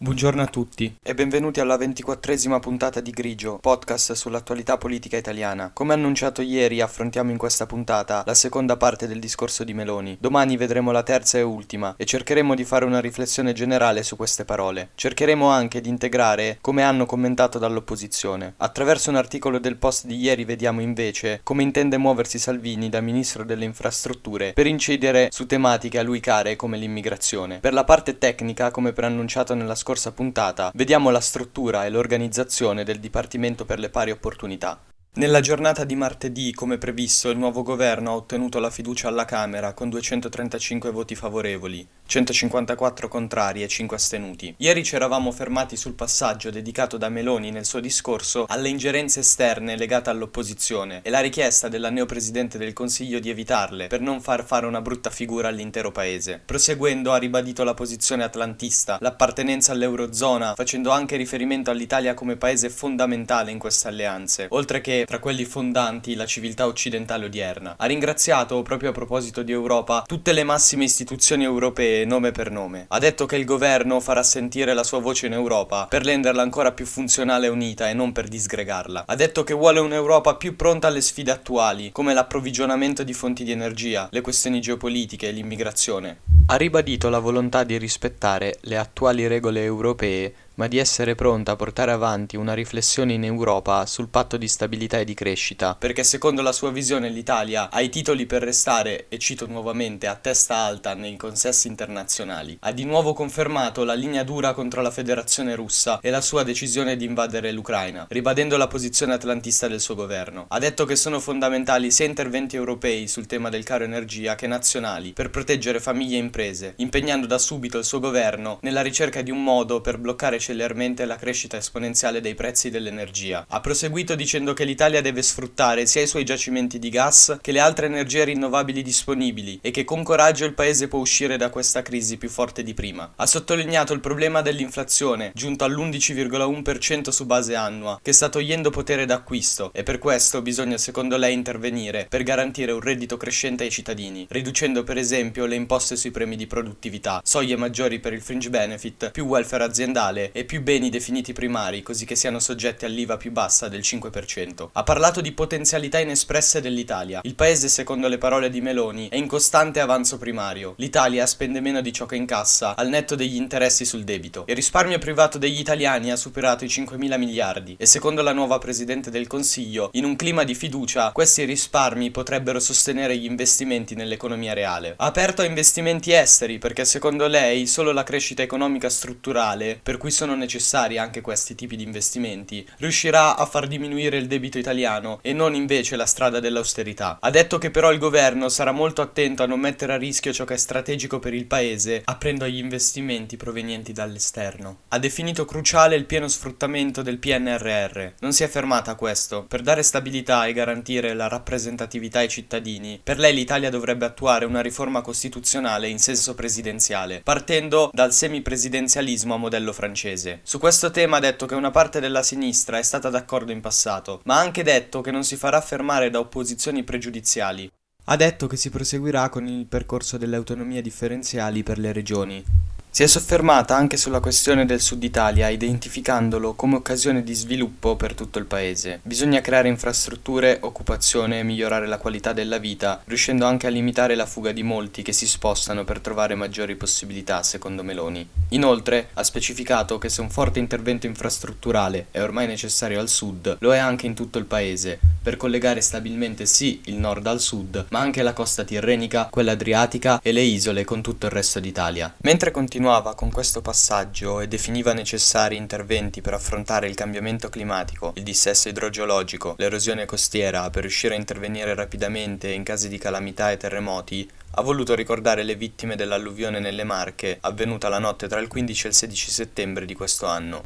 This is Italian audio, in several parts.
Buongiorno a tutti e benvenuti alla ventiquattresima puntata di Grigio, podcast sull'attualità politica italiana. Come annunciato ieri affrontiamo in questa puntata la seconda parte del discorso di Meloni. Domani vedremo la terza e ultima e cercheremo di fare una riflessione generale su queste parole. Cercheremo anche di integrare come hanno commentato dall'opposizione. Attraverso un articolo del post di ieri vediamo invece come intende muoversi Salvini da ministro delle infrastrutture per incidere su tematiche a lui care come l'immigrazione. Per la parte tecnica, come preannunciato nella scorsa scorsa puntata, vediamo la struttura e l'organizzazione del Dipartimento per le pari opportunità. Nella giornata di martedì, come previsto, il nuovo governo ha ottenuto la fiducia alla Camera con 235 voti favorevoli, 154 contrari e 5 astenuti. Ieri ci eravamo fermati sul passaggio dedicato da Meloni nel suo discorso alle ingerenze esterne legate all'opposizione e la richiesta della neopresidente del Consiglio di evitarle per non far fare una brutta figura all'intero paese. Proseguendo ha ribadito la posizione atlantista, l'appartenenza all'Eurozona, facendo anche riferimento all'Italia come paese fondamentale in queste alleanze, oltre che tra quelli fondanti la civiltà occidentale odierna. Ha ringraziato, proprio a proposito di Europa, tutte le massime istituzioni europee nome per nome. Ha detto che il governo farà sentire la sua voce in Europa per renderla ancora più funzionale e unita e non per disgregarla. Ha detto che vuole un'Europa più pronta alle sfide attuali, come l'approvvigionamento di fonti di energia, le questioni geopolitiche e l'immigrazione. Ha ribadito la volontà di rispettare le attuali regole europee ma di essere pronta a portare avanti una riflessione in Europa sul patto di stabilità e di crescita, perché secondo la sua visione l'Italia ha i titoli per restare, e cito nuovamente, a testa alta nei consessi internazionali. Ha di nuovo confermato la linea dura contro la federazione russa e la sua decisione di invadere l'Ucraina, ribadendo la posizione atlantista del suo governo. Ha detto che sono fondamentali sia interventi europei sul tema del caro energia che nazionali per proteggere famiglie e imprese, impegnando da subito il suo governo nella ricerca di un modo per bloccare celermente la crescita esponenziale dei prezzi dell'energia. Ha proseguito dicendo che l'Italia deve sfruttare sia i suoi giacimenti di gas che le altre energie rinnovabili disponibili e che con coraggio il paese può uscire da questa crisi più forte di prima. Ha sottolineato il problema dell'inflazione, giunto all'11,1% su base annua, che sta togliendo potere d'acquisto e per questo bisogna secondo lei intervenire per garantire un reddito crescente ai cittadini, riducendo per esempio le imposte sui premi di produttività, soglie maggiori per il fringe benefit, più welfare aziendale e più beni definiti primari, così che siano soggetti all'IVA più bassa del 5%. Ha parlato di potenzialità inespresse dell'Italia. Il paese, secondo le parole di Meloni, è in costante avanzo primario. L'Italia spende meno di ciò che incassa, al netto degli interessi sul debito. Il risparmio privato degli italiani ha superato i 5 mila miliardi e secondo la nuova Presidente del Consiglio, in un clima di fiducia, questi risparmi potrebbero sostenere gli investimenti nell'economia reale. Ha aperto a investimenti esteri perché secondo lei solo la crescita economica strutturale, per cui sono sono necessari anche questi tipi di investimenti, riuscirà a far diminuire il debito italiano e non invece la strada dell'austerità. Ha detto che però il governo sarà molto attento a non mettere a rischio ciò che è strategico per il paese, aprendo agli investimenti provenienti dall'esterno. Ha definito cruciale il pieno sfruttamento del PNRR. Non si è fermata a questo. Per dare stabilità e garantire la rappresentatività ai cittadini, per lei l'Italia dovrebbe attuare una riforma costituzionale in senso presidenziale, partendo dal semipresidenzialismo a modello francese paese. Su questo tema ha detto che una parte della sinistra è stata d'accordo in passato, ma ha anche detto che non si farà fermare da opposizioni pregiudiziali. Ha detto che si proseguirà con il percorso delle autonomie differenziali per le regioni. Si è soffermata anche sulla questione del Sud Italia, identificandolo come occasione di sviluppo per tutto il paese. Bisogna creare infrastrutture, occupazione e migliorare la qualità della vita, riuscendo anche a limitare la fuga di molti che si spostano per trovare maggiori possibilità, secondo Meloni. Inoltre, ha specificato che se un forte intervento infrastrutturale è ormai necessario al sud, lo è anche in tutto il paese, per collegare stabilmente sì il nord al sud, ma anche la costa tirrenica, quella adriatica e le isole con tutto il resto d'Italia. Mentre continuava con questo passaggio e definiva necessari interventi per affrontare il cambiamento climatico, il dissesto idrogeologico, l'erosione costiera per riuscire a intervenire rapidamente in casi di calamità e terremoti, ha voluto ricordare le vittime dell'alluvione nelle Marche avvenuta la notte tra il 15 e il 16 settembre di questo anno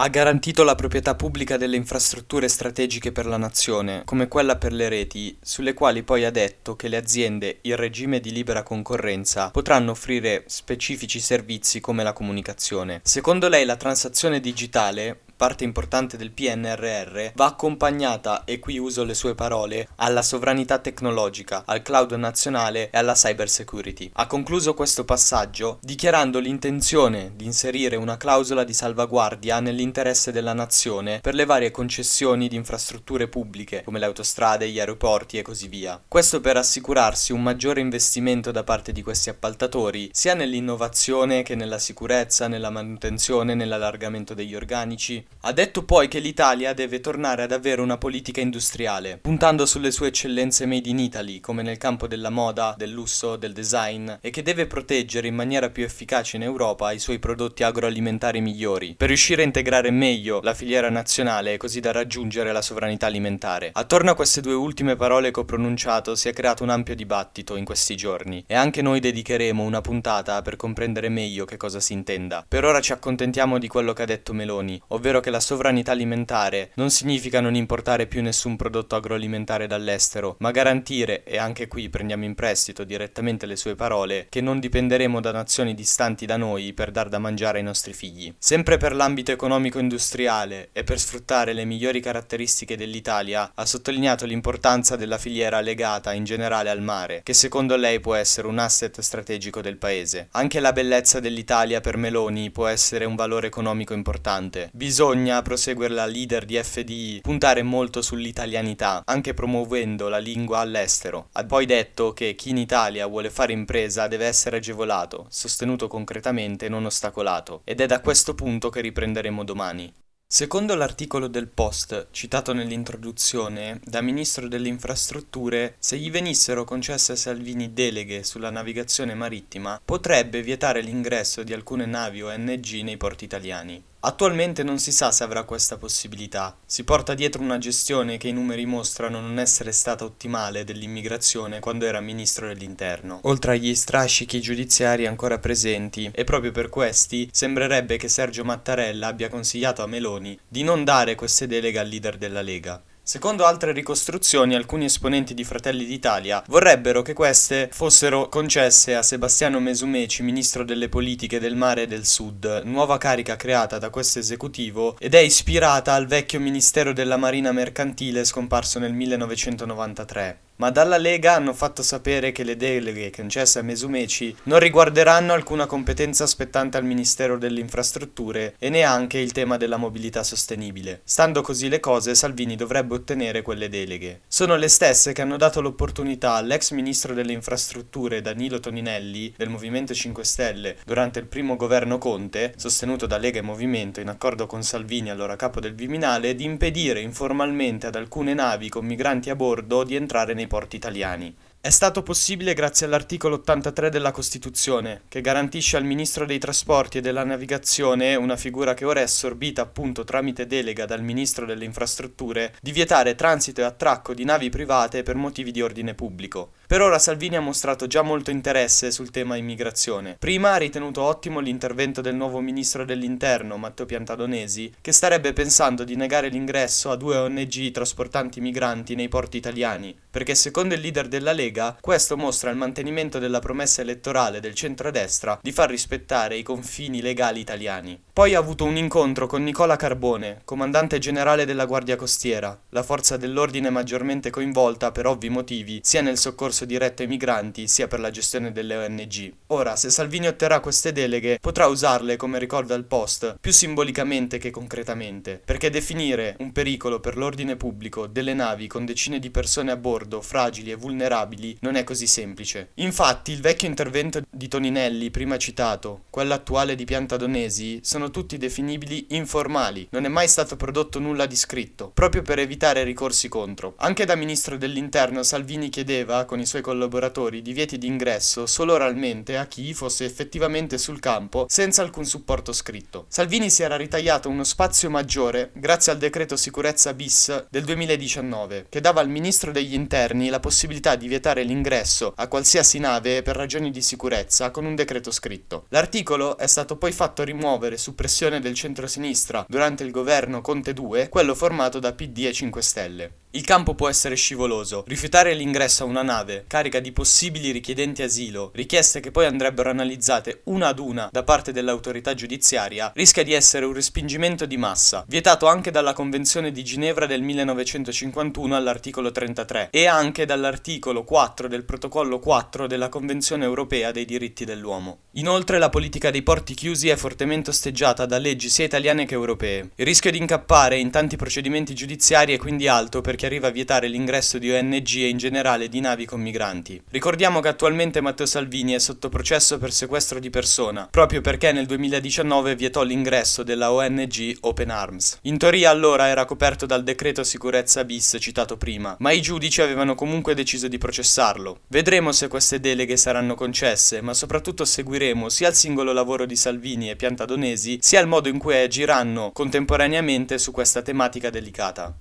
ha garantito la proprietà pubblica delle infrastrutture strategiche per la nazione, come quella per le reti, sulle quali poi ha detto che le aziende in regime di libera concorrenza potranno offrire specifici servizi come la comunicazione. Secondo lei la transazione digitale parte importante del PNRR, va accompagnata, e qui uso le sue parole, alla sovranità tecnologica, al cloud nazionale e alla cyber security. Ha concluso questo passaggio dichiarando l'intenzione di inserire una clausola di salvaguardia nell'interesse della nazione per le varie concessioni di infrastrutture pubbliche come le autostrade, gli aeroporti e così via. Questo per assicurarsi un maggiore investimento da parte di questi appaltatori sia nell'innovazione che nella sicurezza, nella manutenzione, nell'allargamento degli organici. Ha detto poi che l'Italia deve tornare ad avere una politica industriale, puntando sulle sue eccellenze made in Italy, come nel campo della moda, del lusso, del design, e che deve proteggere in maniera più efficace in Europa i suoi prodotti agroalimentari migliori, per riuscire a integrare meglio la filiera nazionale e così da raggiungere la sovranità alimentare. Attorno a queste due ultime parole che ho pronunciato si è creato un ampio dibattito in questi giorni e anche noi dedicheremo una puntata per comprendere meglio che cosa si intenda. Per ora ci accontentiamo di quello che ha detto Meloni, ovvero che la sovranità alimentare non significa non importare più nessun prodotto agroalimentare dall'estero, ma garantire, e anche qui prendiamo in prestito direttamente le sue parole, che non dipenderemo da nazioni distanti da noi per dar da mangiare ai nostri figli. Sempre per l'ambito economico-industriale e per sfruttare le migliori caratteristiche dell'Italia, ha sottolineato l'importanza della filiera legata in generale al mare, che secondo lei può essere un asset strategico del paese. Anche la bellezza dell'Italia per Meloni può essere un valore economico importante. Bisogna, prosegue la leader di FDI, puntare molto sull'italianità, anche promuovendo la lingua all'estero. Ha poi detto che chi in Italia vuole fare impresa deve essere agevolato, sostenuto concretamente e non ostacolato, ed è da questo punto che riprenderemo domani. Secondo l'articolo del Post, citato nell'introduzione, da Ministro delle Infrastrutture, se gli venissero concesse a Salvini deleghe sulla navigazione marittima, potrebbe vietare l'ingresso di alcune navi ONG nei porti italiani. Attualmente non si sa se avrà questa possibilità. Si porta dietro una gestione che i numeri mostrano non essere stata ottimale dell'immigrazione quando era ministro dell'interno, oltre agli strascichi giudiziari ancora presenti, e proprio per questi sembrerebbe che Sergio Mattarella abbia consigliato a Meloni di non dare queste deleghe al leader della Lega. Secondo altre ricostruzioni, alcuni esponenti di Fratelli d'Italia vorrebbero che queste fossero concesse a Sebastiano Mesumeci, ministro delle politiche del mare e del sud, nuova carica creata da questo esecutivo ed è ispirata al vecchio Ministero della Marina Mercantile scomparso nel 1993 ma dalla Lega hanno fatto sapere che le deleghe concesse a Mesumeci non riguarderanno alcuna competenza spettante al Ministero delle Infrastrutture e neanche il tema della mobilità sostenibile. Stando così le cose, Salvini dovrebbe ottenere quelle deleghe. Sono le stesse che hanno dato l'opportunità all'ex Ministro delle Infrastrutture Danilo Toninelli del Movimento 5 Stelle durante il primo governo Conte, sostenuto da Lega e Movimento in accordo con Salvini allora capo del Viminale, di impedire informalmente ad alcune navi con migranti a bordo di entrare nei porti italiani. È stato possibile grazie all'articolo 83 della Costituzione, che garantisce al Ministro dei Trasporti e della Navigazione, una figura che ora è assorbita appunto tramite delega dal Ministro delle Infrastrutture, di vietare transito e attracco di navi private per motivi di ordine pubblico. Per ora Salvini ha mostrato già molto interesse sul tema immigrazione. Prima ha ritenuto ottimo l'intervento del nuovo ministro dell'interno, Matteo Piantadonesi, che starebbe pensando di negare l'ingresso a due ONG trasportanti migranti nei porti italiani, perché secondo il leader della Lega questo mostra il mantenimento della promessa elettorale del centrodestra di far rispettare i confini legali italiani. Poi ha avuto un incontro con Nicola Carbone, comandante generale della Guardia Costiera, la forza dell'ordine maggiormente coinvolta per ovvi motivi sia nel soccorso diretto ai migranti sia per la gestione delle ONG. Ora, se Salvini otterrà queste deleghe, potrà usarle, come ricorda il post, più simbolicamente che concretamente, perché definire un pericolo per l'ordine pubblico delle navi con decine di persone a bordo, fragili e vulnerabili, non è così semplice. Infatti, il vecchio intervento di Toninelli, prima citato, quello attuale di Piantadonesi, sono tutti definibili informali, non è mai stato prodotto nulla di scritto, proprio per evitare ricorsi contro. Anche da ministro dell'interno Salvini chiedeva, con i suoi collaboratori divieti di ingresso solo oralmente a chi fosse effettivamente sul campo senza alcun supporto scritto. Salvini si era ritagliato uno spazio maggiore grazie al decreto sicurezza bis del 2019 che dava al ministro degli interni la possibilità di vietare l'ingresso a qualsiasi nave per ragioni di sicurezza con un decreto scritto. L'articolo è stato poi fatto rimuovere su pressione del centro-sinistra durante il governo Conte 2, quello formato da PD e 5 Stelle. Il campo può essere scivoloso. Rifiutare l'ingresso a una nave carica di possibili richiedenti asilo, richieste che poi andrebbero analizzate una ad una da parte dell'autorità giudiziaria, rischia di essere un respingimento di massa, vietato anche dalla Convenzione di Ginevra del 1951 all'articolo 33 e anche dall'articolo 4 del Protocollo 4 della Convenzione europea dei diritti dell'uomo. Inoltre la politica dei porti chiusi è fortemente osteggiata da leggi sia italiane che europee. Il rischio di incappare in tanti procedimenti giudiziari è quindi alto per perché arriva a vietare l'ingresso di ONG e in generale di navi con migranti. Ricordiamo che attualmente Matteo Salvini è sotto processo per sequestro di persona, proprio perché nel 2019 vietò l'ingresso della ONG Open Arms. In teoria allora era coperto dal decreto sicurezza bis citato prima, ma i giudici avevano comunque deciso di processarlo. Vedremo se queste deleghe saranno concesse, ma soprattutto seguiremo sia il singolo lavoro di Salvini e Piantadonesi, sia il modo in cui agiranno contemporaneamente su questa tematica delicata.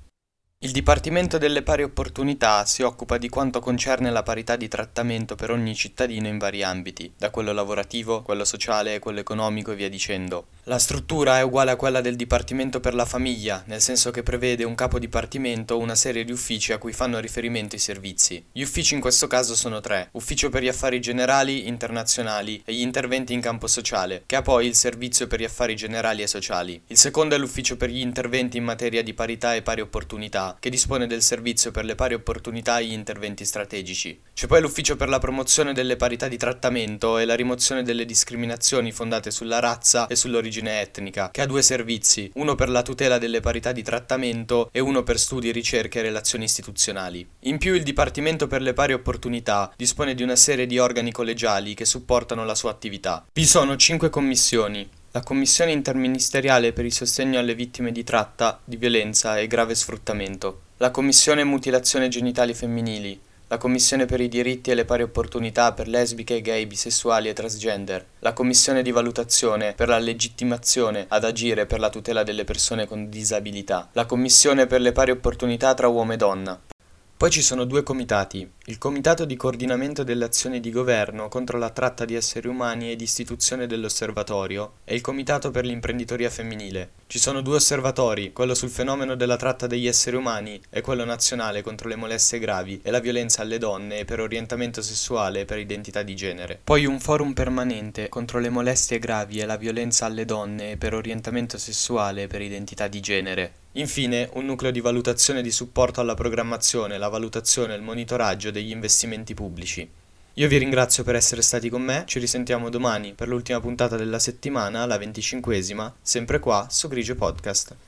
Il Dipartimento delle Pari Opportunità si occupa di quanto concerne la parità di trattamento per ogni cittadino in vari ambiti, da quello lavorativo, quello sociale, quello economico e via dicendo. La struttura è uguale a quella del Dipartimento per la Famiglia, nel senso che prevede un capo dipartimento o una serie di uffici a cui fanno riferimento i servizi. Gli uffici in questo caso sono tre, Ufficio per gli Affari Generali, Internazionali e gli interventi in campo sociale, che ha poi il Servizio per gli Affari Generali e Sociali. Il secondo è l'Ufficio per gli interventi in materia di parità e pari opportunità che dispone del servizio per le pari opportunità e gli interventi strategici. C'è poi l'Ufficio per la promozione delle parità di trattamento e la rimozione delle discriminazioni fondate sulla razza e sull'origine etnica, che ha due servizi, uno per la tutela delle parità di trattamento e uno per studi, ricerche e relazioni istituzionali. In più il Dipartimento per le pari opportunità dispone di una serie di organi collegiali che supportano la sua attività. Vi sono cinque commissioni, la Commissione interministeriale per il sostegno alle vittime di tratta, di violenza e grave sfruttamento, la Commissione mutilazione genitali femminili, la Commissione per i diritti e le pari opportunità per lesbiche, gay, bisessuali e transgender, la Commissione di valutazione per la legittimazione ad agire per la tutela delle persone con disabilità, la Commissione per le pari opportunità tra uomo e donna, poi ci sono due comitati, il Comitato di coordinamento delle azioni di governo contro la tratta di esseri umani e di istituzione dell'osservatorio e il Comitato per l'imprenditoria femminile. Ci sono due osservatori, quello sul fenomeno della tratta degli esseri umani e quello nazionale contro le molestie gravi e la violenza alle donne per orientamento sessuale e per identità di genere. Poi un forum permanente contro le molestie gravi e la violenza alle donne per orientamento sessuale e per identità di genere. Infine, un nucleo di valutazione di supporto alla programmazione, la valutazione e il monitoraggio degli investimenti pubblici. Io vi ringrazio per essere stati con me, ci risentiamo domani per l'ultima puntata della settimana, la venticinquesima, sempre qua su Grigio Podcast.